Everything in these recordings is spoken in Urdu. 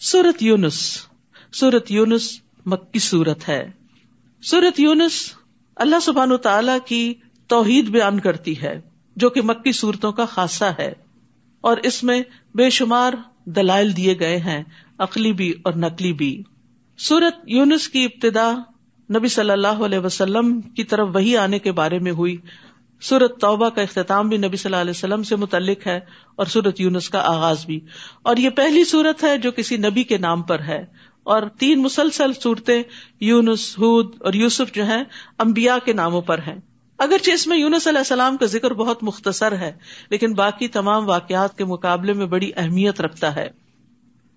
سورت یونس سورت یونس مکی سورت ہے۔ سورت یونس اللہ سبحان تعالی کی توحید بیان کرتی ہے، جو کہ مکی صورتوں کا خاصہ ہے۔ اور اس میں بے شمار دلائل دیے گئے ہیں، عقلی بھی اور نقلی بھی۔ سورت یونس کی ابتدا نبی صلی اللہ علیہ وسلم کی طرف وہی آنے کے بارے میں ہوئی۔ سورت توبہ کا اختتام بھی نبی صلی اللہ علیہ وسلم سے متعلق ہے اور سورت یونس کا آغاز بھی۔ اور یہ پہلی صورت ہے جو کسی نبی کے نام پر ہے۔ اور تین مسلسل صورتیں یونس، ہود اور یوسف جو ہیں امبیا کے ناموں پر ہیں۔ اگرچہ اس میں یونس علیہ السلام کا ذکر بہت مختصر ہے، لیکن باقی تمام واقعات کے مقابلے میں بڑی اہمیت رکھتا ہے۔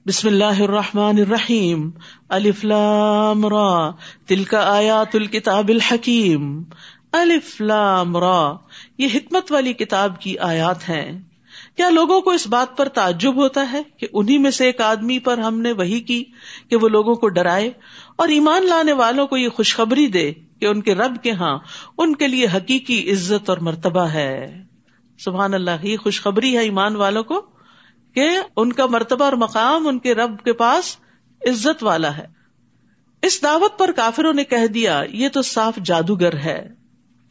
بسم اللہ الرحمن الرحیم الفلام را تل کا آیات الکتاب الحکیم۔ الف لام را، یہ حکمت والی کتاب کی آیات ہیں۔ کیا لوگوں کو اس بات پر تعجب ہوتا ہے کہ انہیں میں سے ایک آدمی پر ہم نے وہی کی کہ وہ لوگوں کو ڈرائے اور ایمان لانے والوں کو یہ خوشخبری دے کہ ان کے رب کے ہاں ان کے لیے حقیقی عزت اور مرتبہ ہے۔ سبحان اللہ، یہ خوشخبری ہے ایمان والوں کو کہ ان کا مرتبہ اور مقام ان کے رب کے پاس عزت والا ہے۔ اس دعوت پر کافروں نے کہہ دیا، یہ تو صاف جادوگر ہے۔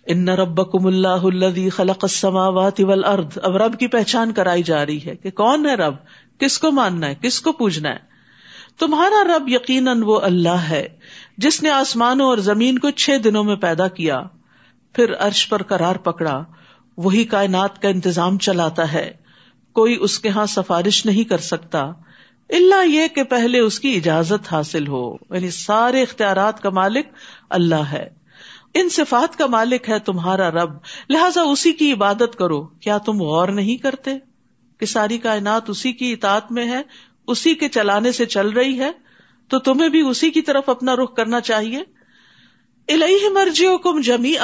ان رب اللہ خلق السماوات والارض. اب رب کی پہچان کرائی جا رہی ہے کہ کون ہے رب؟ کس کو ماننا ہے؟ کس کو پوجنا ہے؟ تمہارا رب یقیناً وہ اللہ ہے، جس نے آسمانوں اور زمین کو چھ دنوں میں پیدا کیا، پھر عرش پر قرار پکڑا، وہی کائنات کا انتظام چلاتا ہے۔ کوئی اس کے ہاں سفارش نہیں کر سکتا اللہ یہ کہ پہلے اس کی اجازت حاصل ہو۔ یعنی سارے اختیارات کا مالک اللہ ہے۔ ان صفات کا مالک ہے تمہارا رب، لہذا اسی کی عبادت کرو۔ کیا تم غور نہیں کرتے کہ ساری کائنات اسی کی اطاعت میں ہے، اسی کے چلانے سے چل رہی ہے؟ تو تمہیں بھی اسی کی طرف اپنا رخ کرنا چاہیے۔ الہی مرجی کم جمی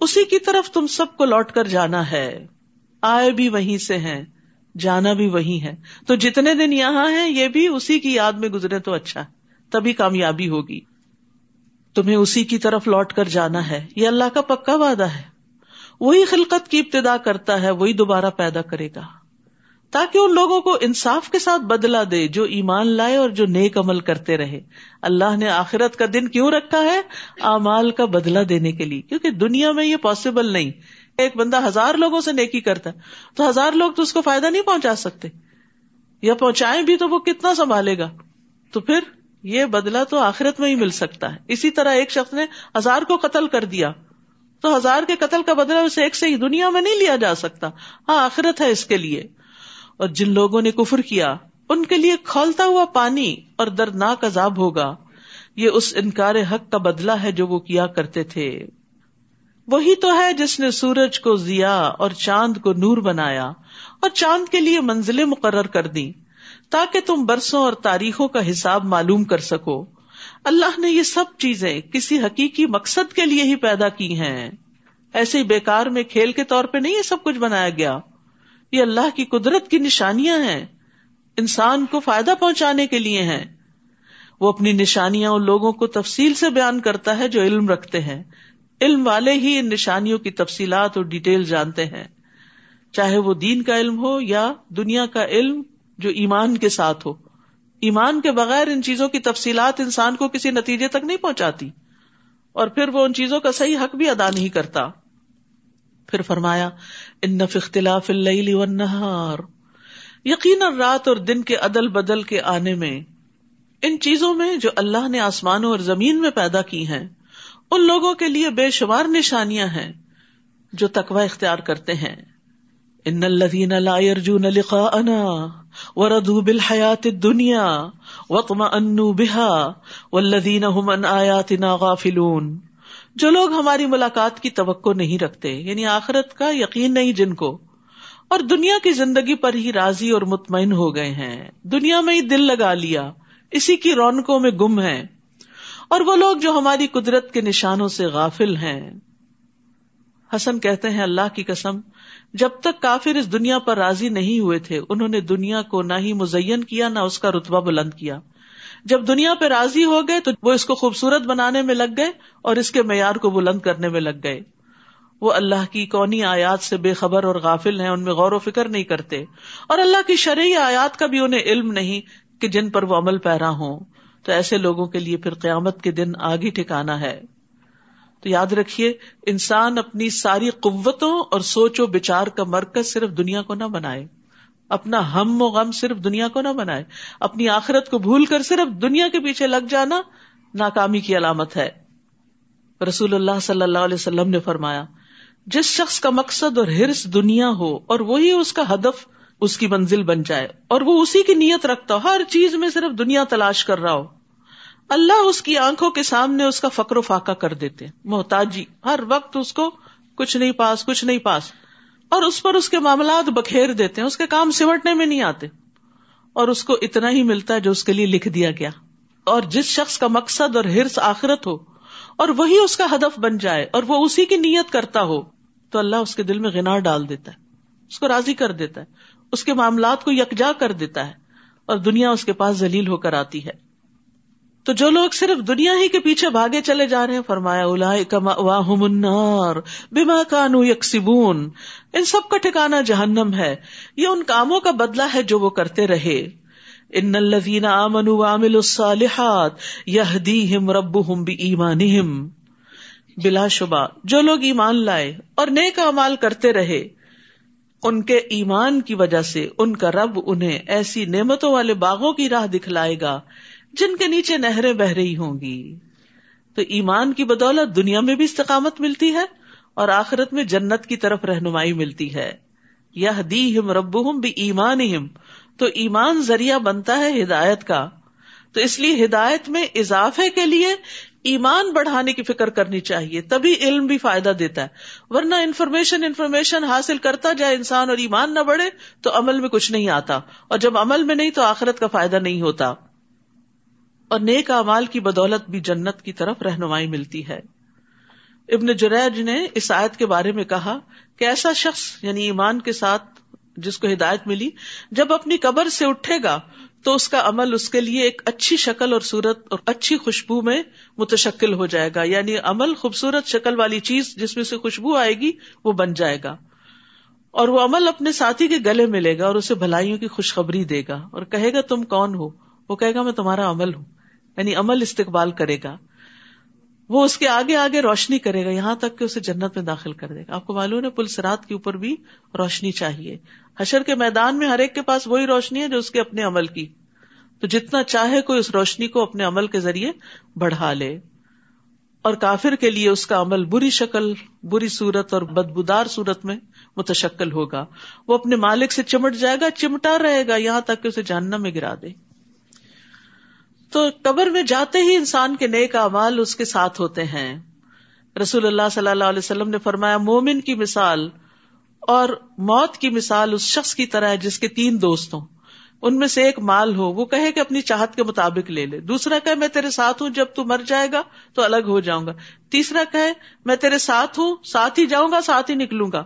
اسی کی طرف تم سب کو لوٹ کر جانا ہے۔ آئے بھی وہیں سے ہیں، جانا بھی وہی ہے۔ تو جتنے دن یہاں ہیں، یہ بھی اسی کی یاد میں گزرے تو اچھا تبھی کامیابی ہوگی۔ تمہیں اسی کی طرف لوٹ کر جانا ہے۔ یہ اللہ کا پکا وعدہ ہے۔ وہی خلقت کی ابتدا کرتا ہے، وہی دوبارہ پیدا کرے گا۔ تاکہ ان لوگوں کو انصاف کے ساتھ بدلا دے جو ایمان لائے اور جو نیک عمل کرتے رہے۔ اللہ نے آخرت کا دن کیوں رکھا ہے؟ امال کا بدلا دینے کے لیے۔ کیونکہ دنیا میں یہ پاسبل نہیں۔ ایک بندہ ہزار لوگوں سے نیکی کرتا ہے، تو ہزار لوگ تو اس کو فائدہ نہیں پہنچا سکتے۔ یا پہنچائے بھی تو وہ کتنا سنبھالے گا۔ تو پھر یہ بدلا تو آخرت میں ہی مل سکتا ہے۔ اسی طرح ایک شخص نے ہزار کو قتل کر دیا۔ تو ہزار کے قتل کا بدلا اسے ایک سے ہی دنیا میں نہیں لیا جا سکتا۔ ہاں آخرت ہے اس کے لیے۔ اور جن لوگوں نے کفر کیا، ان کے لیے کھولتا ہوا پانی اور دردناک عذاب ہوگا۔ یہ اس انکار حق کا بدلا ہے جو وہ کیا کرتے تھے۔ وہی تو ہے جس نے سورج کو ضیا اور چاند کو نور بنایا اور چاند کے لیے منزلیں مقرر کر دی تاکہ تم برسوں اور تاریخوں کا حساب معلوم کر سکو۔ اللہ نے یہ سب چیزیں کسی حقیقی مقصد کے لیے ہی پیدا کی ہیں۔ ایسے ہی بیکار میں کھیل کے طور پہ نہیں یہ سب کچھ بنایا گیا۔ یہ اللہ کی قدرت کی نشانیاں ہیں۔ انسان کو فائدہ پہنچانے کے لیے ہیں۔ وہ اپنی نشانیاں ان لوگوں کو تفصیل سے بیان کرتا ہے جو علم رکھتے ہیں۔ علم والے ہی ان نشانیوں کی تفصیلات اور ڈیٹیل جانتے ہیں۔ چاہے وہ دین کا علم ہو یا دنیا کا علم جو ایمان کے ساتھ ہو۔ ایمان کے بغیر ان چیزوں کی تفصیلات انسان کو کسی نتیجے تک نہیں پہنچاتی۔ اور پھر وہ ان چیزوں کا صحیح حق بھی ادا نہیں کرتا۔ پھر فرمایا، ان نف اختلاف والنہار یقیناً رات اور دن کے عدل بدل کے آنے میں ان چیزوں میں جو اللہ نے آسمانوں اور زمین میں پیدا کی ہیں، ان لوگوں کے لیے بے شمار نشانیاں ہیں جو تقوی اختیار کرتے ہیں۔ ان الذين لا يرجون لقاءنا وردوا بالحياه الدنيا واطمأنوا بها والذين هم عن آياتنا غافلون۔ جو لوگ ہماری ملاقات کی توقع نہیں رکھتے یعنی آخرت کا یقین نہیں جن کو، اور دنیا کی زندگی پر ہی راضی اور مطمئن ہو گئے ہیں۔ دنیا میں ہی دل لگا لیا، اسی کی رونقوں میں گم ہے اور وہ لوگ جو ہماری قدرت کے نشانوں سے غافل ہیں۔ حسن کہتے ہیں، اللہ کی قسم جب تک کافر اس دنیا پر راضی نہیں ہوئے تھے، انہوں نے دنیا کو نہ ہی مزین کیا، نہ اس کا رتبہ بلند کیا۔ جب دنیا پہ راضی ہو گئے تو وہ اس کو خوبصورت بنانے میں لگ گئے اور اس کے معیار کو بلند کرنے میں لگ گئے۔ وہ اللہ کی کونی آیات سے بے خبر اور غافل ہیں، ان میں غور و فکر نہیں کرتے۔ اور اللہ کی شرعی آیات کا بھی انہیں علم نہیں کہ جن پر وہ عمل پیرا ہوں۔ تو ایسے لوگوں کے لیے پھر قیامت کے دن آگے ٹھکانا ہے۔ تو یاد رکھیے، انسان اپنی ساری قوتوں اور سوچ و بچار کا مرکز صرف دنیا کو نہ بنائے۔ اپنا ہم و غم صرف دنیا کو نہ بنائے۔ اپنی آخرت کو بھول کر صرف دنیا کے پیچھے لگ جانا ناکامی کی علامت ہے۔ رسول اللہ صلی اللہ علیہ وسلم نے فرمایا، جس شخص کا مقصد اور ہرس دنیا ہو اور وہی اس کا ہدف اس کی منزل بن جائے اور وہ اسی کی نیت رکھتا ہو، ہر چیز میں صرف دنیا تلاش کر رہا ہو۔ اللہ اس کی آنکھوں کے سامنے اس کا فکر و فاقہ کر دیتے محتاجی، ہر وقت اس کو کچھ نہیں پاس، کچھ نہیں پاس۔ اور اس پر اس کے معاملات بکھیر دیتے ہیں، اس کے کام سمٹنے میں نہیں آتے۔ اور اس کو اتنا ہی ملتا ہے جو اس کے لیے لکھ دیا گیا۔ اور جس شخص کا مقصد اور ہرس آخرت ہو، اور وہی اس کا ہدف بن جائے، اور وہ اسی کی نیت کرتا ہو، تو اللہ اس کے دل میں گنار ڈال دیتا ہے۔ اس کو راضی کر دیتا ہے۔ اس کے معاملات کو یکجا کر دیتا ہے۔ اور دنیا اس کے پاس ذلیل ہو کر آتی ہے۔ تو جو لوگ صرف دنیا ہی کے پیچھے بھاگے چلے جا رہے ہیں، فرمایا بما کانو یکسبون۔ ان سب کا ٹھکانا جہنم ہے۔ یہ ان کاموں کا بدلہ ہے جو وہ کرتے رہے۔ ان الذین آمنوا وعملوا الصالحات یہدیہم ربہم بایمانہم۔ بلا شبہ، جو لوگ ایمان لائے اور نیک امال کرتے رہے، ان کے ایمان کی وجہ سے ان کا رب انہیں ایسی نعمتوں والے باغوں کی راہ دکھلائے گا۔ جن کے نیچے نہریں بہ رہی ہوں گی۔ تو ایمان کی بدولت دنیا میں بھی استقامت ملتی ہے اور آخرت میں جنت کی طرف رہنمائی ملتی ہے۔ یہ دی ہم رب بھی ایمان تو ایمان ذریعہ بنتا ہے ہدایت کا۔ تو اس لیے ہدایت میں اضافے کے لیے ایمان بڑھانے کی فکر کرنی چاہیے، تبھی علم بھی فائدہ دیتا ہے۔ ورنہ انفارمیشن انفارمیشن حاصل کرتا جائے انسان اور ایمان نہ بڑھے تو عمل میں کچھ نہیں آتا۔ اور جب عمل میں نہیں تو آخرت کا فائدہ نہیں ہوتا۔ اور نیک امال کی بدولت بھی جنت کی طرف رہنمائی ملتی ہے۔ ابن جریج نے اس آیت کے بارے میں کہا کہ ایسا شخص یعنی ایمان کے ساتھ جس کو ہدایت ملی، جب اپنی قبر سے اٹھے گا تو اس کا عمل اس کے لیے ایک اچھی شکل اور صورت اور اچھی خوشبو میں متشکل ہو جائے گا۔ یعنی عمل خوبصورت شکل والی چیز جس میں سے خوشبو آئے گی، وہ بن جائے گا۔ اور وہ عمل اپنے ساتھی کے گلے ملے گا اور اسے بھلائیوں کی خوشخبری دے گا۔ اور کہے گا، تم کون ہو؟ وہ کہے گا، میں تمہارا عمل ہوں۔ یعنی عمل استقبال کرے گا، وہ اس کے آگے آگے روشنی کرے گا، یہاں تک کہ اسے جنت میں داخل کر دے گا۔ آپ کو معلوم ہے، پل سرات کے اوپر بھی روشنی چاہیے۔ حشر کے میدان میں ہر ایک کے پاس وہی روشنی ہے جو اس کے اپنے عمل کی۔ تو جتنا چاہے کوئی اس روشنی کو اپنے عمل کے ذریعے بڑھا لے۔ اور کافر کے لیے اس کا عمل بری شکل، بری صورت اور بدبودار صورت میں متشکل ہوگا۔ وہ اپنے مالک سے چمٹ جائے گا، چمٹا رہے گا، یہاں تک کہ اسے جاننا میں گرا دے۔ تو قبر میں جاتے ہی انسان کے نیک اعمال اس کے ساتھ ہوتے ہیں۔ رسول اللہ صلی اللہ علیہ وسلم نے فرمایا، مومن کی مثال اور موت کی مثال اس شخص کی طرح ہے جس کے تین دوست ہوں۔ ان میں سے ایک مال ہو، وہ کہے کہ اپنی چاہت کے مطابق لے لے۔ دوسرا کہ میں تیرے ساتھ ہوں، جب تو مر جائے گا تو الگ ہو جاؤں گا۔ تیسرا کہ میں تیرے ساتھ ہوں، ساتھ ہی جاؤں گا، ساتھ ہی نکلوں گا۔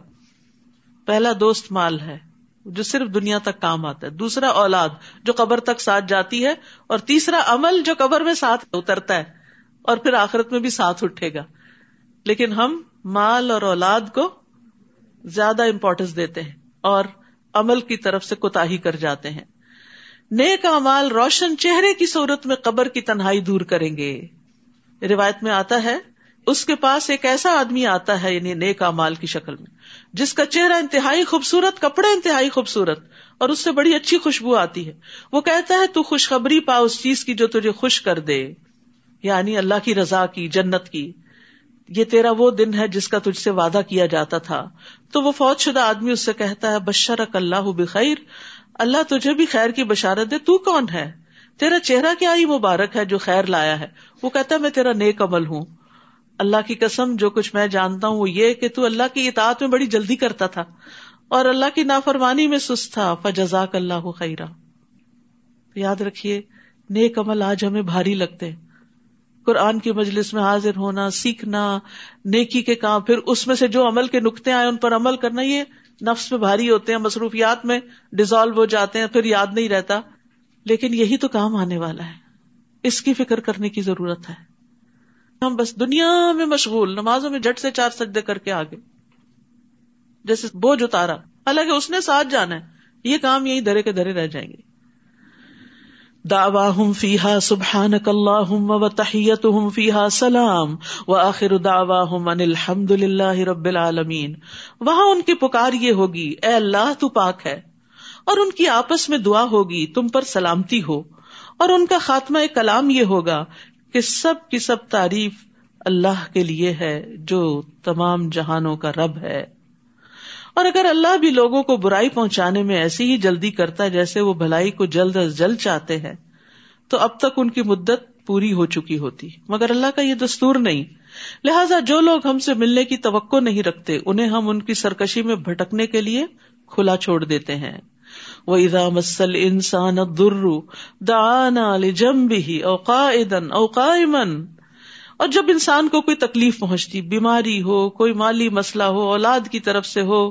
پہلا دوست مال ہے۔ جو صرف دنیا تک کام آتا ہے۔ دوسرا اولاد جو قبر تک ساتھ جاتی ہے اور تیسرا عمل جو قبر میں ساتھ اترتا ہے اور پھر آخرت میں بھی ساتھ اٹھے گا۔ لیکن ہم مال اور اولاد کو زیادہ امپورٹینس دیتے ہیں اور عمل کی طرف سے کوتا کر جاتے ہیں۔ نیک امال روشن چہرے کی صورت میں قبر کی تنہائی دور کریں گے۔ روایت میں آتا ہے، اس کے پاس ایک ایسا آدمی آتا ہے یعنی نیک امال کی شکل میں۔ جس کا چہرہ انتہائی خوبصورت، کپڑے انتہائی خوبصورت، اور اس سے بڑی اچھی خوشبو آتی ہے۔ وہ کہتا ہے، تو خوشخبری پا اس چیز کی جو تجھے خوش کر دے۔ یعنی اللہ کی رضا کی، جنت کی۔ یہ تیرا وہ دن ہے جس کا تجھ سے وعدہ کیا جاتا تھا۔ تو وہ فوج شدہ آدمی اس سے کہتا ہے، بشرک اللہ بخیر۔ اللہ تجھے بھی خیر کی بشارت دے۔ تو کون ہے؟ تیرا چہرہ کیا ہی مبارک ہے جو خیر لایا ہے؟ وہ کہتا ہے، میں تیرا نیک عمل ہوں۔ اللہ کی قسم، جو کچھ میں جانتا ہوں وہ یہ کہ تو اللہ کی اطاعت میں بڑی جلدی کرتا تھا اور اللہ کی نافرمانی میں سست تھا۔ فجزاک اللہ خیرا۔ یاد رکھیے، نیک عمل آج ہمیں بھاری لگتے قرآن کی مجلس میں حاضر ہونا، سیکھنا، نیکی کے کام، پھر اس میں سے جو عمل کے نقطے آئے ان پر عمل کرنا، یہ نفس میں بھاری ہوتے ہیں، مصروفیات میں ڈیزالو ہو جاتے ہیں، پھر یاد نہیں رہتا۔ لیکن یہی تو کام آنے والا ہے۔ اس کی فکر کرنے کی ضرورت ہے۔ ہم بس دنیا میں مشغول، نمازوں میں جٹ سے چار سجدے کر کے آگے۔ جیسے بوجھ اتارا۔ حالانکہ اس نے ساتھ جانا ہے۔ یہ کام یہی درے کے درے رہ جائیں گے۔ دعواہم فیہا سبحانک اللہم و تحیتہم فیہا سلام و آخر دعواہم ان الحمد للہ رب العالمین۔ وہاں ان کی پکار یہ ہوگی، اے اللہ تو پاک ہے۔ اور ان کی آپس میں دعا ہوگی، تم پر سلامتی ہو۔ اور ان کا خاتمہ کلام یہ ہوگا کہ سب کی سب تعریف اللہ کے لیے ہے، جو تمام جہانوں کا رب ہے۔ اور اگر اللہ بھی لوگوں کو برائی پہنچانے میں ایسی ہی جلدی کرتا ہے جیسے وہ بھلائی کو جلد از جلد چاہتے ہیں، تو اب تک ان کی مدت پوری ہو چکی ہوتی۔ مگر اللہ کا یہ دستور نہیں۔ لہٰذا جو لوگ ہم سے ملنے کی توقع نہیں رکھتے، انہیں ہم ان کی سرکشی میں بھٹکنے کے لیے کھلا چھوڑ دیتے ہیں۔ وہ ادا مسل انسان درو دانا جم بھی اوقا اوقا اور جب انسان کو کوئی تکلیف پہنچتی، بیماری ہو، کوئی مالی مسئلہ ہو، اولاد کی طرف سے ہو،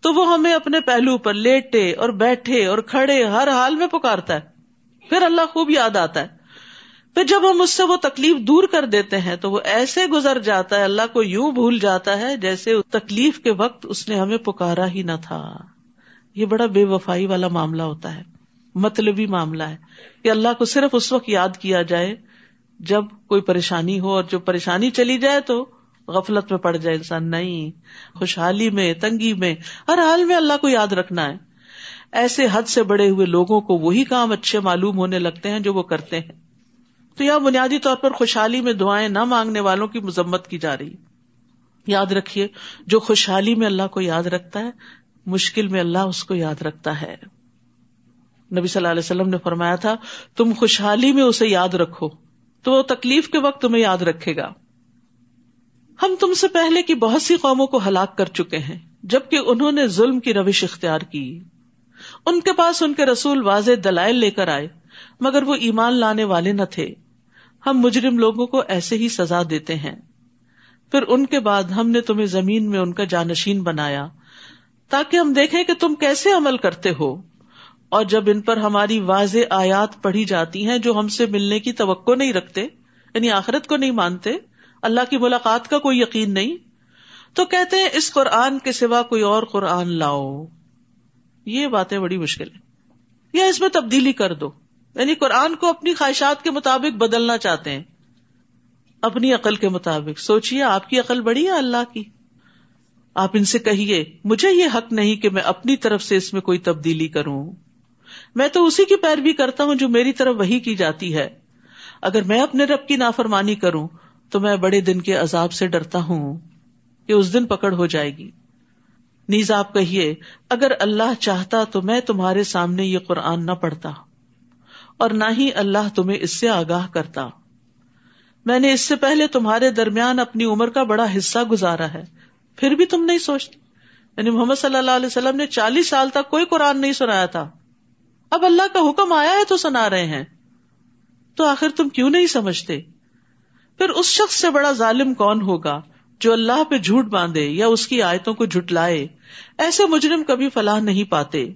تو وہ ہمیں اپنے پہلو پر لیٹے اور بیٹھے اور کھڑے ہر حال میں پکارتا ہے۔ پھر اللہ خوب یاد آتا ہے۔ پھر جب ہم اس سے وہ تکلیف دور کر دیتے ہیں، تو وہ ایسے گزر جاتا ہے، اللہ کو یوں بھول جاتا ہے جیسے تکلیف کے وقت اس نے ہمیں پکارا ہی نہ تھا۔ یہ بڑا بے وفائی والا معاملہ ہوتا ہے، مطلبی معاملہ ہے۔ کہ اللہ کو صرف اس وقت یاد کیا جائے جب کوئی پریشانی ہو اور جو پریشانی چلی جائے تو غفلت میں پڑ جائے انسان، نہیں، خوشحالی میں، تنگی میں، ہر حال میں اللہ کو یاد رکھنا ہے۔ ایسے حد سے بڑے ہوئے لوگوں کو وہی کام اچھے معلوم ہونے لگتے ہیں جو وہ کرتے ہیں۔ تو یہاں بنیادی طور پر خوشحالی میں دعائیں نہ مانگنے والوں کی مذمت کی جا رہی۔ یاد رکھیے، جو خوشحالی میں اللہ کو یاد رکھتا ہے مشکل میں اللہ اس کو یاد رکھتا ہے۔ نبی صلی اللہ علیہ وسلم نے فرمایا تھا، تم خوشحالی میں اسے یاد رکھو، تو وہ تکلیف کے وقت تمہیں یاد رکھے گا۔ ہم تم سے پہلے کی بہت سی قوموں کو ہلاک کر چکے ہیں، جبکہ انہوں نے ظلم کی روش اختیار کی۔ ان کے پاس ان کے رسول واضح دلائل لے کر آئے، مگر وہ ایمان لانے والے نہ تھے۔ ہم مجرم لوگوں کو ایسے ہی سزا دیتے ہیں۔ پھر ان کے بعد ہم نے تمہیں زمین میں ان کا جانشین بنایا۔ تاکہ ہم دیکھیں کہ تم کیسے عمل کرتے ہو۔ اور جب ان پر ہماری واضح آیات پڑھی جاتی ہیں جو ہم سے ملنے کی توقع نہیں رکھتے یعنی آخرت کو نہیں مانتے، اللہ کی ملاقات کا کوئی یقین نہیں، تو کہتے ہیں، اس قرآن کے سوا کوئی اور قرآن لاؤ۔ یہ باتیں بڑی مشکل ہے یا اس میں تبدیلی کر دو۔ یعنی قرآن کو اپنی خواہشات کے مطابق بدلنا چاہتے ہیں۔ اپنی عقل کے مطابق۔ سوچیے آپ کی عقل بڑی ہے اللہ کی؟ آپ ان سے کہیے، مجھے یہ حق نہیں کہ میں اپنی طرف سے اس میں کوئی تبدیلی کروں۔ میں تو اسی کی پیروی کرتا ہوں جو میری طرف وہی کی جاتی ہے۔ اگر میں اپنے رب کی نافرمانی کروں، تو میں بڑے دن کے عذاب سے ڈرتا ہوں کہ اس دن پکڑ ہو جائے گی۔ نیز آپ کہیے، اگر اللہ چاہتا تو میں تمہارے سامنے یہ قرآن نہ پڑھتا، اور نہ ہی اللہ تمہیں اس سے آگاہ کرتا۔ میں نے اس سے پہلے تمہارے درمیان اپنی عمر کا بڑا حصہ گزارا ہے۔ پھر بھی تم نہیں سوچتے۔ یعنی محمد صلی اللہ علیہ وسلم نے چالیس سال تک کوئی قرآن نہیں سنایا تھا۔ اب اللہ کا حکم آیا ہے تو سنا رہے ہیں۔ تو آخر تم کیوں نہیں سمجھتے؟ پھر اس شخص سے بڑا ظالم کون ہوگا جو اللہ پہ جھوٹ باندھے یا اس کی آیتوں کو جھٹلائے؟ ایسے مجرم کبھی فلاح نہیں پاتے۔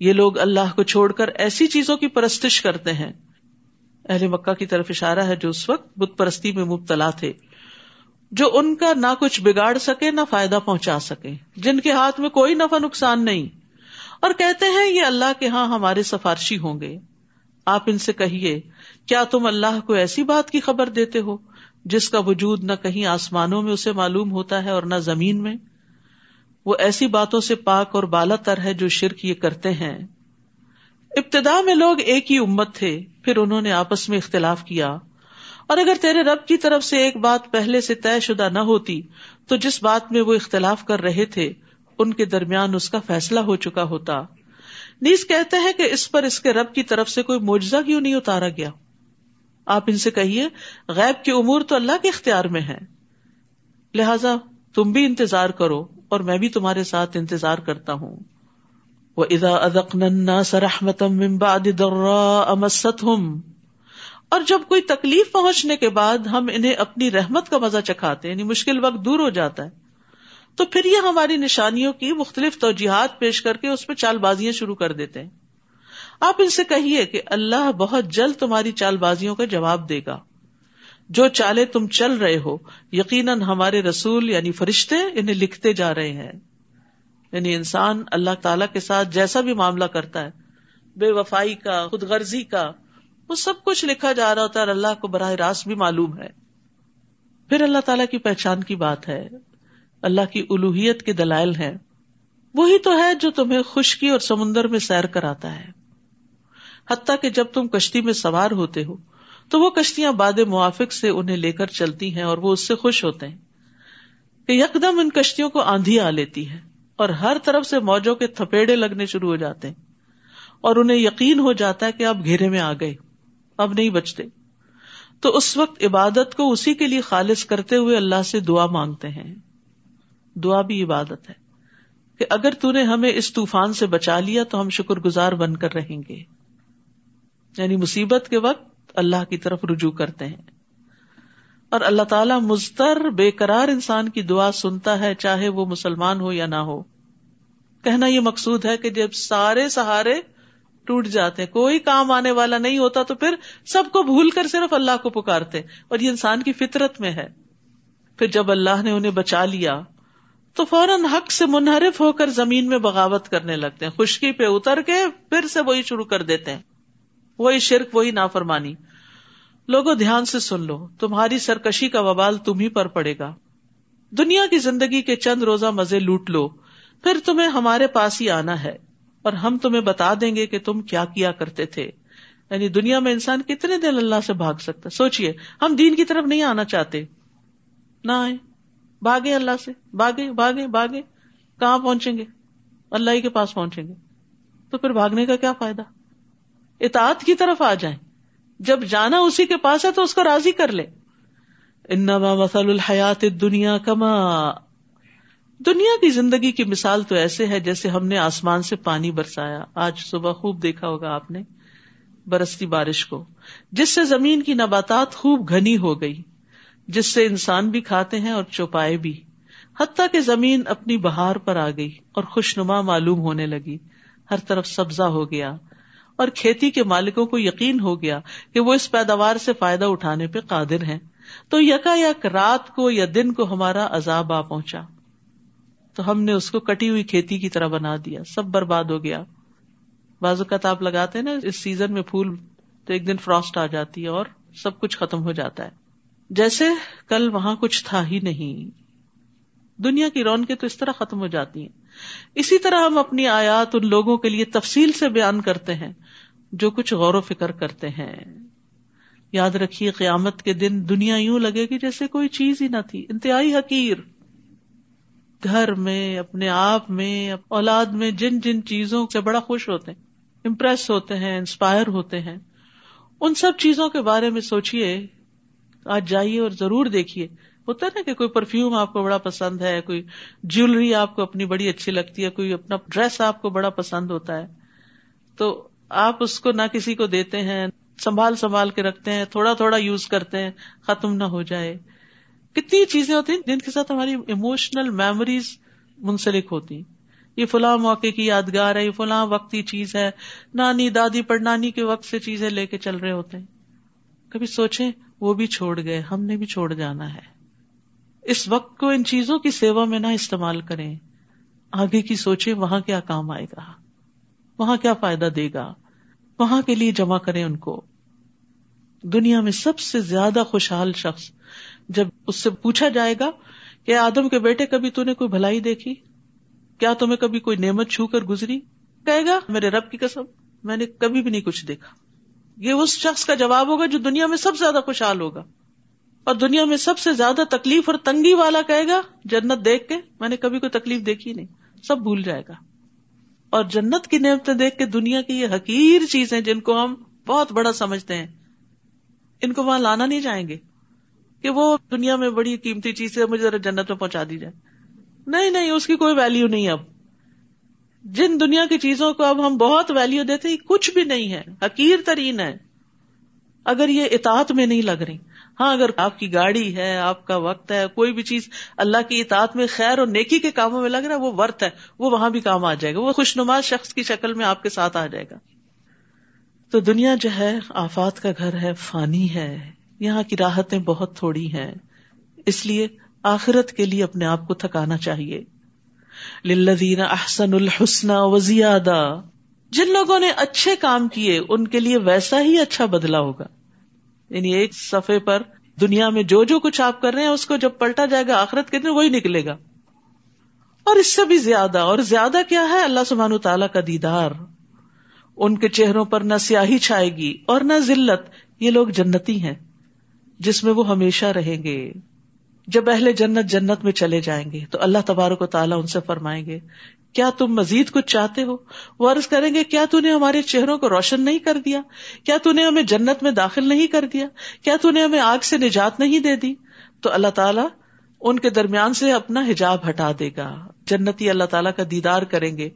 یہ لوگ اللہ کو چھوڑ کر ایسی چیزوں کی پرستش کرتے ہیں۔ اہل مکہ کی طرف اشارہ ہے جو اس وقت بت پرستی میں مبتلا تھے۔ جو ان کا نہ کچھ بگاڑ سکے، نہ فائدہ پہنچا سکے۔ جن کے ہاتھ میں کوئی نفع نقصان نہیں۔ اور کہتے ہیں، یہ اللہ کے ہاں ہمارے سفارشی ہوں گے۔ آپ ان سے کہیے، کیا تم اللہ کو ایسی بات کی خبر دیتے ہو جس کا وجود نہ کہیں آسمانوں میں اسے معلوم ہوتا ہے اور نہ زمین میں؟ وہ ایسی باتوں سے پاک اور بالا تر ہے جو شرک یہ کرتے ہیں۔ ابتدا میں لوگ ایک ہی امت تھے، پھر انہوں نے آپس میں اختلاف کیا۔ اور اگر تیرے رب کی طرف سے ایک بات پہلے سے طے شدہ نہ ہوتی، تو جس بات میں وہ اختلاف کر رہے تھے، ان کے درمیان اس کا فیصلہ ہو چکا ہوتا۔ نیز کہتے ہیں کہ اس پر اس کے رب کی طرف سے کوئی معجزہ کیوں نہیں اتارا گیا؟ آپ ان سے کہیے، غیب کے امور تو اللہ کے اختیار میں ہے لہذا تم بھی انتظار کرو اور میں بھی تمہارے ساتھ انتظار کرتا ہوں۔ وہ ادا ادکن سرحمتم امست ہوں اور جب کوئی تکلیف پہنچنے کے بعد ہم انہیں اپنی رحمت کا مزہ چکھاتے یعنی مشکل وقت دور ہو جاتا ہے، تو پھر یہ ہماری نشانیوں کی مختلف توجیحات پیش کر کے اس پہ چال بازیاں شروع کر دیتے ہیں۔ آپ ان سے کہیے کہ اللہ بہت جلد تمہاری چال بازیوں کا جواب دے گا۔ جو چالے تم چل رہے ہو، یقیناً ہمارے رسول یعنی فرشتے انہیں لکھتے جا رہے ہیں۔ یعنی انسان اللہ تعالی کے ساتھ جیسا بھی معاملہ کرتا ہے، بے وفائی کا خود غرضی کا وہ سب کچھ لکھا جا رہا ہوتا ہے اور اللہ کو براہ راست بھی معلوم ہے۔ پھر اللہ تعالیٰ کی پہچان کی بات ہے۔ اللہ کی الوحیت کے دلائل ہے وہی تو ہے جو تمہیں خشکی اور سمندر میں سیر کراتا ہے۔ حتیٰ کہ جب تم کشتی میں سوار ہوتے ہو، تو وہ کشتیاں باد موافق سے انہیں لے کر چلتی ہیں اور وہ اس سے خوش ہوتے ہیں کہ یکدم ان کشتیوں کو آندھی آ لیتی ہے اور ہر طرف سے موجوں کے تھپیڑے لگنے شروع ہو جاتے ہیں اور انہیں یقین ہو جاتا ہے کہ اب گھیرے میں آ گئے۔ اب نہیں بچتے۔ تو اس وقت عبادت کو اسی کے لیے خالص کرتے ہوئے اللہ سے دعا مانگتے ہیں۔ دعا بھی عبادت ہے۔ کہ اگر تو نے ہمیں اس طوفان سے بچا لیا تو ہم شکر گزار بن کر رہیں گے۔ یعنی مصیبت کے وقت اللہ کی طرف رجوع کرتے ہیں۔ اور اللہ تعالیٰ مزتر بے قرار انسان کی دعا سنتا ہے، چاہے وہ مسلمان ہو یا نہ ہو۔ کہنا یہ مقصود ہے کہ جب سارے سہارے ٹوٹ جاتے کوئی کام آنے والا نہیں ہوتا تو پھر سب کو بھول کر صرف اللہ کو پکارتے اور یہ انسان کی فطرت میں ہے۔ پھر جب اللہ نے انہیں بچا لیا، تو فوراً حق سے منحرف ہو کر زمین میں بغاوت کرنے لگتے ہیں۔ خشکی پہ اتر کے پھر سے وہی شروع کر دیتے ہیں۔ وہی شرک، وہی نافرمانی۔ لوگوں، دھیان سے سن لو، تمہاری سرکشی کا وبال تم ہی پر پڑے گا۔ دنیا کی زندگی کے چند روزہ مزے لوٹ لو، پھر تمہیں ہمارے پاس ہی آنا ہے۔ اور ہم تمہیں بتا دیں گے کہ تم کیا کیا کرتے تھے۔ یعنی دنیا میں انسان کتنے دن اللہ سے بھاگ سکتا سوچئے، ہم دین کی طرف نہیں آنا چاہتے۔ نہ آئے بھاگے اللہ سے۔ بھاگے بھاگے بھاگے کہاں پہنچیں گے؟ اللہ ہی کے پاس پہنچیں گے۔ تو پھر بھاگنے کا کیا فائدہ؟ اطاعت کی طرف آ جائیں۔ جب جانا اسی کے پاس ہے تو اس کو راضی کر لے انما مثل الحیات دنیا کما دنیا کی زندگی کی مثال تو ایسے ہے جیسے ہم نے آسمان سے پانی برسایا۔ آج صبح خوب دیکھا ہوگا آپ نے برستی بارش کو۔ جس سے زمین کی نباتات خوب گھنی ہو گئی، جس سے انسان بھی کھاتے ہیں اور چوپائے بھی۔ حتیٰ کہ زمین اپنی بہار پر آ گئی اور خوش نما معلوم ہونے لگی۔ ہر طرف سبزہ ہو گیا اور کھیتی کے مالکوں کو یقین ہو گیا کہ وہ اس پیداوار سے فائدہ اٹھانے پہ قادر ہیں۔ تو یکا یک رات کو یا دن کو ہمارا عذاب آ پہنچا۔ تو ہم نے اس کو کٹی ہوئی کھیتی کی طرح بنا دیا۔ سب برباد ہو گیا۔ بازو کا تاپ لگاتے ہیں نا، اس سیزن میں پھول تو ایک دن فراسٹ آ جاتی ہے اور سب کچھ ختم ہو جاتا ہے۔ جیسے کل وہاں کچھ تھا ہی نہیں۔ دنیا کی رونقیں تو اس طرح ختم ہو جاتی ہیں۔ اسی طرح ہم اپنی آیات ان لوگوں کے لیے تفصیل سے بیان کرتے ہیں جو کچھ غور و فکر کرتے ہیں۔ یاد رکھیے قیامت کے دن دنیا یوں لگے گی جیسے کوئی چیز ہی نہ تھی۔ انتہائی حقیر۔ گھر میں، اپنے آپ میں، اولاد میں جن جن چیزوں سے بڑا خوش ہوتے ہیں امپریس ہوتے ہیں انسپائر ہوتے ہیں، ان سب چیزوں کے بارے میں سوچیے آج جائیے اور ضرور دیکھیے۔ ہوتا ہے نا کہ کوئی پرفیوم آپ کو بڑا پسند ہے، کوئی جیولری آپ کو اپنی بڑی اچھی لگتی ہے، کوئی اپنا ڈریس آپ کو بڑا پسند ہوتا ہے۔ تو آپ اس کو نہ کسی کو دیتے ہیں، سنبھال سنبھال کے رکھتے ہیں، تھوڑا تھوڑا یوز کرتے ہیں، ختم نہ ہو جائے۔ کتنی چیزیں ہوتی ہیں جن کے ساتھ ہماری اموشنل میموریز منسلک ہوتی یہ فلاں موقع کی یادگار ہے، یہ فلاں وقت کی چیز ہے۔ نانی دادی پر نانی کے وقت سے چیزیں لے کے چل رہے ہوتے ہیں۔ کبھی سوچیں وہ بھی چھوڑ گئے، ہم نے بھی چھوڑ جانا ہے۔ اس وقت کو ان چیزوں کی سیوا میں نہ استعمال کریں۔ آگے کی سوچیں وہاں کیا کام آئے گا۔ وہاں کیا فائدہ دے گا۔ وہاں کے لیے جمع کریں ان کو۔ دنیا میں سب سے زیادہ خوشحال شخص جب اس سے پوچھا جائے گا کہ آدم کے بیٹے کبھی تو نے کوئی بھلائی دیکھی؟ کیا تمہیں کبھی کوئی نعمت چھو کر گزری؟ کہے گا، میرے رب کی قسم، میں نے کبھی بھی نہیں کچھ دیکھا۔ یہ اس شخص کا جواب ہوگا جو دنیا میں سب سے زیادہ خوشحال ہوگا۔ اور دنیا میں سب سے زیادہ تکلیف اور تنگی والا کہے گا، جنت دیکھ کے میں نے کبھی کوئی تکلیف دیکھی نہیں، سب بھول جائے گا۔ اور جنت کی نعمتیں دیکھ کے دنیا کی یہ حقیر چیزیں جن کو ہم بہت بڑا سمجھتے ہیں، ان کو وہاں لانا نہیں جائیں گے۔ کہ وہ دنیا میں بڑی قیمتی چیز ہے، مجھے ذرا جنت میں پہنچا دی جائے نہیں نہیں، اس کی کوئی ویلو نہیں اب۔ جن دنیا کی چیزوں کو اب ہم بہت ویلو دیتے کچھ بھی نہیں ہے۔ حقیر ترین ہے۔ اگر یہ اطاعت میں نہیں لگ رہی۔ ہاں اگر آپ کی گاڑی ہے، آپ کا وقت ہے، کوئی بھی چیز اللہ کی اطاعت میں خیر اور نیکی کے کاموں میں لگ رہا ہے، وہ ورت ہے۔ وہ وہاں بھی کام آ جائے گا۔ وہ خوش نما شخص کی شکل میں آپ کے ساتھ آ جائے گا۔ تو دنیا جو ہے، آفات کا گھر ہے، فانی ہے۔ یہاں کی راحتیں بہت تھوڑی ہیں۔ اس لیے آخرت کے لیے اپنے آپ کو تھکانا چاہیے۔ للذین احسن الحسن و زیادہ جن لوگوں نے اچھے کام کیے، ان کے لیے ویسا ہی اچھا بدلا ہوگا۔ یعنی ایک صفحے پر دنیا میں جو جو کچھ آپ کر رہے ہیں، اس کو جب پلٹا جائے گا، آخرت کے دن وہی نکلے گا۔ اور اس سے بھی زیادہ۔ اور زیادہ کیا ہے؟ اللہ سبحان تعالیٰ کا دیدار۔ ان کے چہروں پر نہ سیاہی چھائے گی اور نہ ذلت۔ یہ لوگ جنتی ہیں۔ جس میں وہ ہمیشہ رہیں گے۔ جب اہل جنت جنت میں چلے جائیں گے تو اللہ تبارک و تعالیٰ ان سے فرمائیں گے، کیا تم مزید کچھ چاہتے ہو؟ وہ عرض کریں گے، کیا نے ہمارے چہروں کو روشن نہیں کر دیا؟ کیا نے ہمیں جنت میں داخل نہیں کر دیا؟ کیا نے ہمیں آگ سے نجات نہیں دے دی؟ تو اللہ تعالیٰ ان کے درمیان سے اپنا حجاب ہٹا دے گا۔ جنتی اللہ تعالیٰ کا دیدار کریں گے۔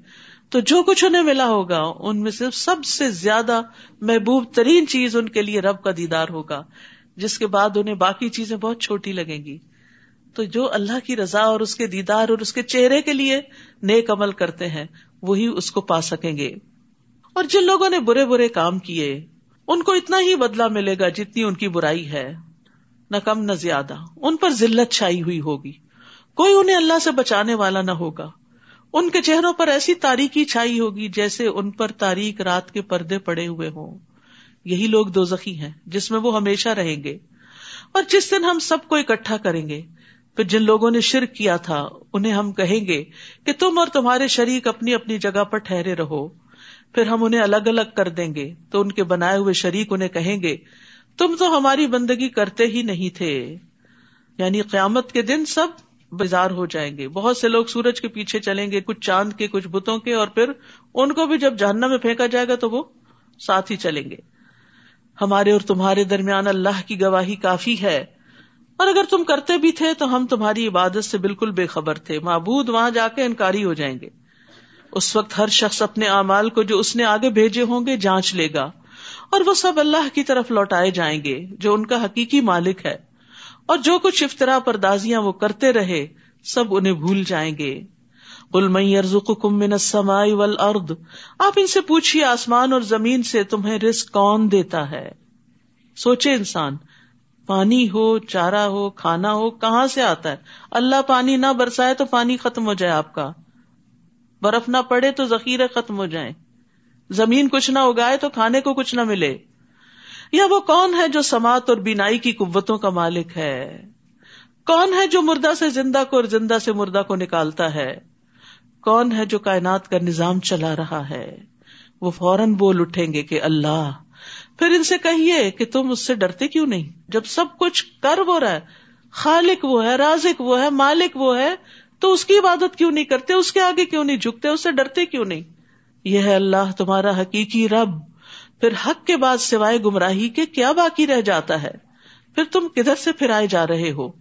تو جو کچھ انہیں ملا ہوگا، ان میں سے سب سے زیادہ محبوب ترین چیز ان کے لیے رب کا دیدار ہوگا۔ جس کے بعد انہیں باقی چیزیں بہت چھوٹی لگیں گی۔ تو جو اللہ کی رضا اور اس کے دیدار اور اس کے چہرے کے لیے نیک عمل کرتے ہیں، وہی اس کو پا سکیں گے۔ اور جن لوگوں نے برے برے کام کیے، ان کو اتنا ہی بدلا ملے گا جتنی ان کی برائی ہے۔ نہ کم نہ زیادہ، ان پر ذلت چھائی ہوئی ہوگی۔ کوئی انہیں اللہ سے بچانے والا نہ ہوگا۔ ان کے چہروں پر ایسی تاریخی چھائی ہوگی جیسے ان پر تاریخ رات کے پردے پڑے ہوئے ہوں۔ یہی لوگ دو زخی ہیں جس میں وہ ہمیشہ رہیں گے۔ اور جس دن ہم سب کو اکٹھا کریں گے پھر جن لوگوں نے شرک کیا تھا، انہیں ہم کہیں گے کہ تم اور تمہارے شریک اپنی اپنی جگہ پر ٹھہرے رہو۔ پھر ہم انہیں الگ الگ کر دیں گے، تو ان کے بنائے ہوئے شریک انہیں کہیں گے، تم تو ہماری بندگی کرتے ہی نہیں تھے۔ یعنی قیامت کے دن سب بازار ہو جائیں گے۔ بہت سے لوگ سورج کے پیچھے چلیں گے، کچھ چاند کے، کچھ بتوں کے، اور پھر ان کو بھی جب جہنم میں پھینکا جائے گا تو وہ ساتھ ہی چلیں گے۔ ہمارے اور تمہارے درمیان اللہ کی گواہی کافی ہے۔ اور اگر تم کرتے بھی تھے تو ہم تمہاری عبادت سے بالکل بے خبر تھے۔ معبود وہاں جا کے انکاری ہو جائیں گے۔ اس وقت ہر شخص اپنے اعمال کو جو اس نے آگے بھیجے ہوں گے جانچ لے گا۔ اور وہ سب اللہ کی طرف لوٹائے جائیں گے جو ان کا حقیقی مالک ہے۔ اور جو کچھ افطرا پردازیاں وہ کرتے رہے، سب انہیں بھول جائیں گے۔ والارض۔ آپ ان سے پوچھیے آسمان اور زمین سے تمہیں رزق کون دیتا ہے؟ سوچے انسان، پانی ہو چارا ہو، کھانا ہو، کہاں سے آتا ہے؟ اللہ پانی نہ برسائے تو پانی ختم ہو جائے آپ کا۔ برف نہ پڑے تو ذخیرے ختم ہو جائیں۔ زمین کچھ نہ اگائے تو کھانے کو کچھ نہ ملے۔ یا وہ کون ہے جو سماعت اور بینائی کی قوتوں کا مالک ہے؟ کون ہے جو مردہ سے زندہ کو اور زندہ سے مردہ کو نکالتا ہے؟ کون ہے جو کائنات کا نظام چلا رہا ہے؟ وہ فوراً بول اٹھیں گے کہ اللہ۔ پھر ان سے کہیے کہ تم اس سے ڈرتے کیوں نہیں؟ جب سب کچھ کر وہ رہا ہے، خالق وہ ہے، رازق وہ ہے، مالک وہ ہے، تو اس کی عبادت کیوں نہیں کرتے؟ اس کے آگے کیوں نہیں جھکتے؟ اس سے ڈرتے کیوں نہیں؟ یہ ہے اللہ تمہارا حقیقی رب۔ پھر حق کے بعد سوائے گمراہی کے کیا باقی رہ جاتا ہے؟ پھر تم کدھر سے پھر آئے جا رہے ہو؟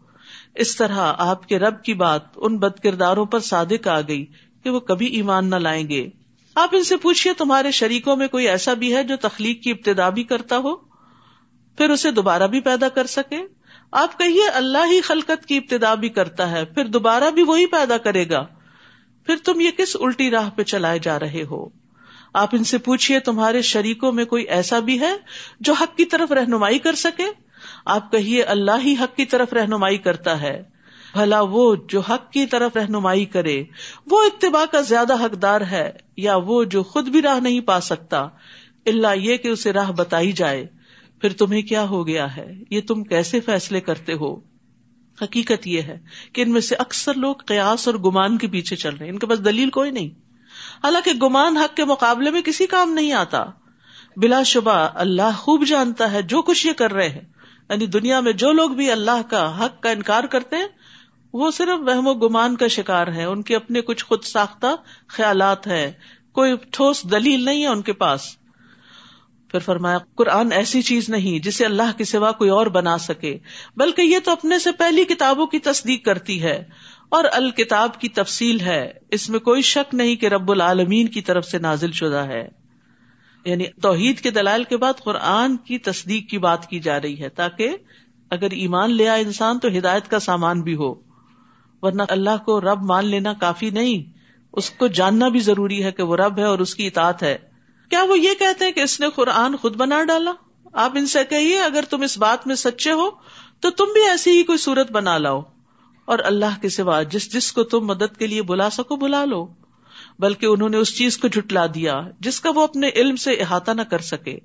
اس طرح آپ کے رب کی بات ان بد کرداروں پر صادق آ گئی۔ کہ وہ کبھی ایمان نہ لائیں گے۔ آپ ان سے پوچھیے تمہارے شریکوں میں کوئی ایسا بھی ہے جو تخلیق کی ابتدا بھی کرتا ہو؟ پھر اسے دوبارہ بھی پیدا کر سکے۔ آپ کہیے، اللہ ہی خلقت کی ابتدا بھی کرتا ہے، پھر دوبارہ بھی وہی پیدا کرے گا۔ پھر تم یہ کس الٹی راہ پہ چلائے جا رہے ہو؟ آپ ان سے پوچھیے تمہارے شریکوں میں کوئی ایسا بھی ہے جو حق کی طرف رہنمائی کر سکے؟ آپ کہیے، اللہ ہی حق کی طرف رہنمائی کرتا ہے۔ بھلا وہ جو حق کی طرف رہنمائی کرے، وہ اتباع کا زیادہ حقدار ہے یا وہ جو خود بھی راہ نہیں پا سکتا؟ اللہ یہ کہ اسے راہ بتائی جائے۔ پھر تمہیں کیا ہو گیا ہے؟ یہ تم کیسے فیصلے کرتے ہو؟ حقیقت یہ ہے کہ ان میں سے اکثر لوگ قیاس اور گمان کے پیچھے چل رہے ہیں۔ ان کے پاس دلیل کوئی نہیں۔ حالانکہ گمان حق کے مقابلے میں کسی کام نہیں آتا۔ بلا شبہ اللہ خوب جانتا ہے جو کچھ یہ کر رہے ہیں۔ یعنی دنیا میں جو لوگ بھی اللہ کا حق کا انکار کرتے ہیں وہ صرف وہم و گمان کا شکار ہے، ان کے اپنے کچھ خود ساختہ خیالات ہے کوئی ٹھوس دلیل نہیں ہے ان کے پاس۔ پھر فرمایا، قرآن ایسی چیز نہیں جسے اللہ کے سوا کوئی اور بنا سکے، بلکہ یہ تو اپنے سے پہلی کتابوں کی تصدیق کرتی ہے۔ اور الکتاب کی تفصیل ہے۔ اس میں کوئی شک نہیں کہ رب العالمین کی طرف سے نازل شدہ ہے۔ یعنی توحید کے دلائل کے بعد قرآن کی تصدیق کی بات کی جا رہی ہے تاکہ اگر ایمان لیا انسان تو ہدایت کا سامان بھی ہو۔ ورنہ اللہ کو رب مان لینا کافی نہیں۔ اس کو جاننا بھی ضروری ہے کہ وہ رب ہے اور اس کی اطاعت ہے۔ کیا وہ یہ کہتے ہیں کہ اس نے قرآن خود بنا ڈالا؟ آپ ان سے کہیے، اگر تم اس بات میں سچے ہو، تو تم بھی ایسی ہی کوئی صورت بنا لاؤ۔ اور اللہ کے سوا جس جس کو تم مدد کے لیے بلا سکو، بلا لو۔ بلکہ انہوں نے اس چیز کو جھٹلا دیا، جس کا وہ اپنے علم سے احاطہ نہ کر سکے۔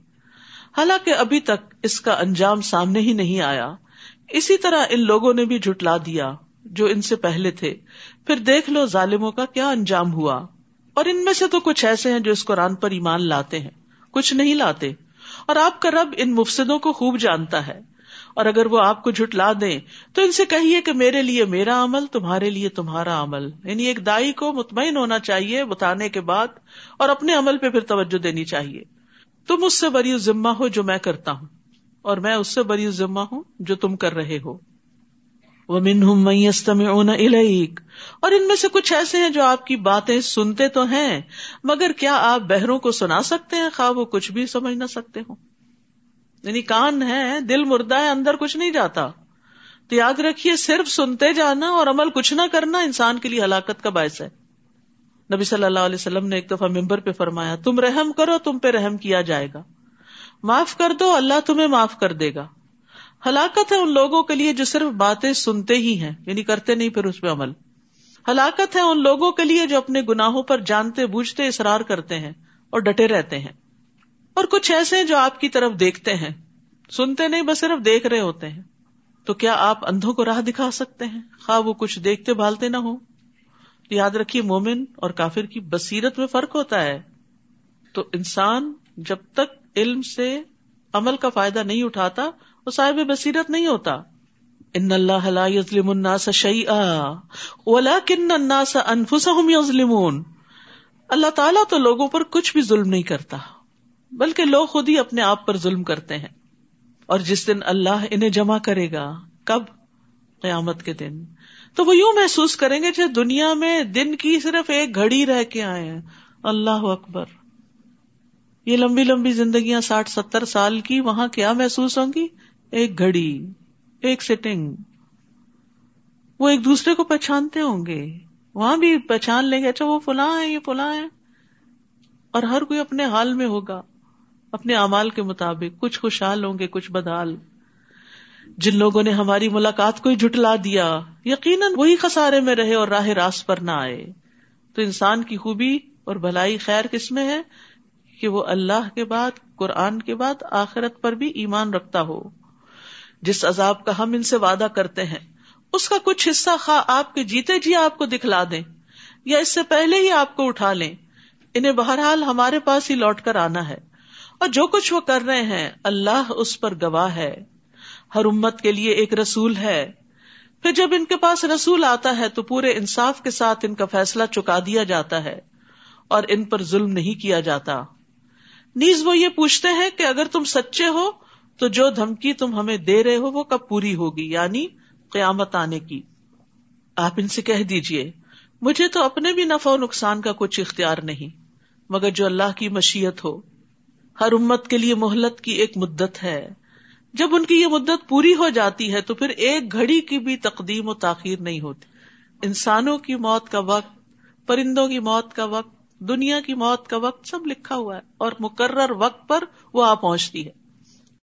حالانکہ ابھی تک اس کا انجام سامنے ہی نہیں آیا۔ اسی طرح ان لوگوں نے بھی جھٹلا دیا۔ جو ان سے پہلے تھے۔ پھر دیکھ لو ظالموں کا کیا انجام ہوا۔ اور ان میں سے تو کچھ ایسے ہیں جو اس قرآن پر ایمان لاتے ہیں۔ کچھ نہیں لاتے۔ اور آپ کا رب ان مفسدوں کو خوب جانتا ہے۔ اور اگر وہ آپ کو جھٹلا دیں، تو ان سے کہیے کہ میرے لیے میرا عمل، تمہارے لیے تمہارا عمل۔ یعنی ایک دائی کو مطمئن ہونا چاہیے بتانے کے بعد، اور اپنے عمل پہ پھر توجہ دینی چاہیے۔ تم اس سے بری ذمہ ہو جو میں کرتا ہوں۔ اور میں اس سے بری ذمہ ہوں جو تم کر رہے ہو۔ وہ منہم الیک اور ان میں سے کچھ ایسے ہیں جو آپ کی باتیں سنتے تو ہیں، مگر کیا آپ بہروں کو سنا سکتے ہیں؟ خواہ وہ کچھ بھی سمجھ نہ سکتے ہوں۔ یعنی کان ہے، دل مردہ ہے، اندر کچھ نہیں جاتا۔ تو یاد رکھیے، صرف سنتے جانا اور عمل کچھ نہ کرنا انسان کے لیے ہلاکت کا باعث ہے۔ نبی صلی اللہ علیہ وسلم نے ایک دفعہ ممبر پہ فرمایا، تم رحم کرو، تم پہ رحم کیا جائے گا۔ معاف کر دو، اللہ تمہیں معاف کر دے گا۔ ہلاکت ہے ان لوگوں کے لیے جو صرف باتیں سنتے ہی ہیں یعنی کرتے نہیں پھر اس پہ عمل۔ ہلاکت ہے ان لوگوں کے لیے جو اپنے گناہوں پر جانتے، بوجھتے، اصرار کرتے ہیں اور ڈٹے رہتے ہیں۔ اور کچھ ایسے جو آپ کی طرف دیکھتے ہیں۔ سنتے نہیں، بس صرف دیکھ رہے ہوتے ہیں۔ تو کیا آپ اندھوں کو راہ دکھا سکتے ہیں؟ خواہ وہ کچھ دیکھتے بھالتے نہ ہو یاد رکھیے، مومن اور کافر کی بصیرت میں فرق ہوتا ہے۔ تو انسان جب تک علم سے عمل کا فائدہ نہیں اٹھاتا وہ صاحب بصیرت نہیں ہوتا۔ ان اللہ یظلم الناس شیئا ولکن الناس انفسهم یظلمون۔ اللہ تعالیٰ تو لوگوں پر کچھ بھی ظلم نہیں کرتا، بلکہ لوگ خود ہی اپنے آپ پر ظلم کرتے ہیں۔ اور جس دن اللہ انہیں جمع کرے گا، کب؟ قیامت کے دن۔ تو وہ یوں محسوس کریں گے جیسے دنیا میں دن کی صرف ایک گھڑی رہ کے آئے ہیں۔ اللہ اکبر۔ یہ لمبی لمبی زندگیاں ساٹھ ستر سال کی، وہاں کیا محسوس ہوں گی؟ ایک گھڑی، ایک سٹنگ وہ ایک دوسرے کو پہچانتے ہوں گے۔ وہاں بھی پہچان لیں گے اچھا وہ فلاں ہے یہ فلاں ہے اور ہر کوئی اپنے حال میں ہوگا، اپنے امال کے مطابق۔ کچھ خوشحال ہوں گے، کچھ بدحال۔ جن لوگوں نے ہماری ملاقات کو ہی جٹلا دیا، یقیناً وہی خسارے میں رہے اور راہ راست پر نہ آئے۔ تو انسان کی خوبی اور بھلائی خیر کس میں ہے؟ کہ وہ اللہ کے بعد، قرآن کے بعد، آخرت پر بھی ایمان رکھتا ہو۔ جس عذاب کا ہم ان سے وعدہ کرتے ہیں، اس کا کچھ حصہ خواہ آپ کے جیتے جی آپ کو دکھلا دیں، یا اس سے پہلے ہی آپ کو اٹھا لیں۔ انہیں بہرحال ہمارے پاس ہی لوٹ کر آنا ہے۔ اور جو کچھ وہ کر رہے ہیں، اللہ اس پر گواہ ہے۔ ہر امت کے لیے ایک رسول ہے۔ پھر جب ان کے پاس رسول آتا ہے، تو پورے انصاف کے ساتھ ان کا فیصلہ چکا دیا جاتا ہے۔ اور ان پر ظلم نہیں کیا جاتا۔ نیز وہ یہ پوچھتے ہیں کہ اگر تم سچے ہو تو جو دھمکی تم ہمیں دے رہے ہو وہ کب پوری ہوگی؟ یعنی قیامت آنے کی۔ آپ ان سے کہہ دیجیے مجھے تو اپنے بھی نفع و نقصان کا کچھ اختیار نہیں، مگر جو اللہ کی مشیت ہو، ہر امت کے لیے مہلت کی ایک مدت ہے۔ جب ان کی یہ مدت پوری ہو جاتی ہے تو پھر ایک گھڑی کی بھی تقدیم و تاخیر نہیں ہوتی۔ انسانوں کی موت کا وقت، پرندوں کی موت کا وقت، دنیا کی موت کا وقت سب لکھا ہوا ہے اور مقرر وقت پر وہ آ پہنچتی ہے۔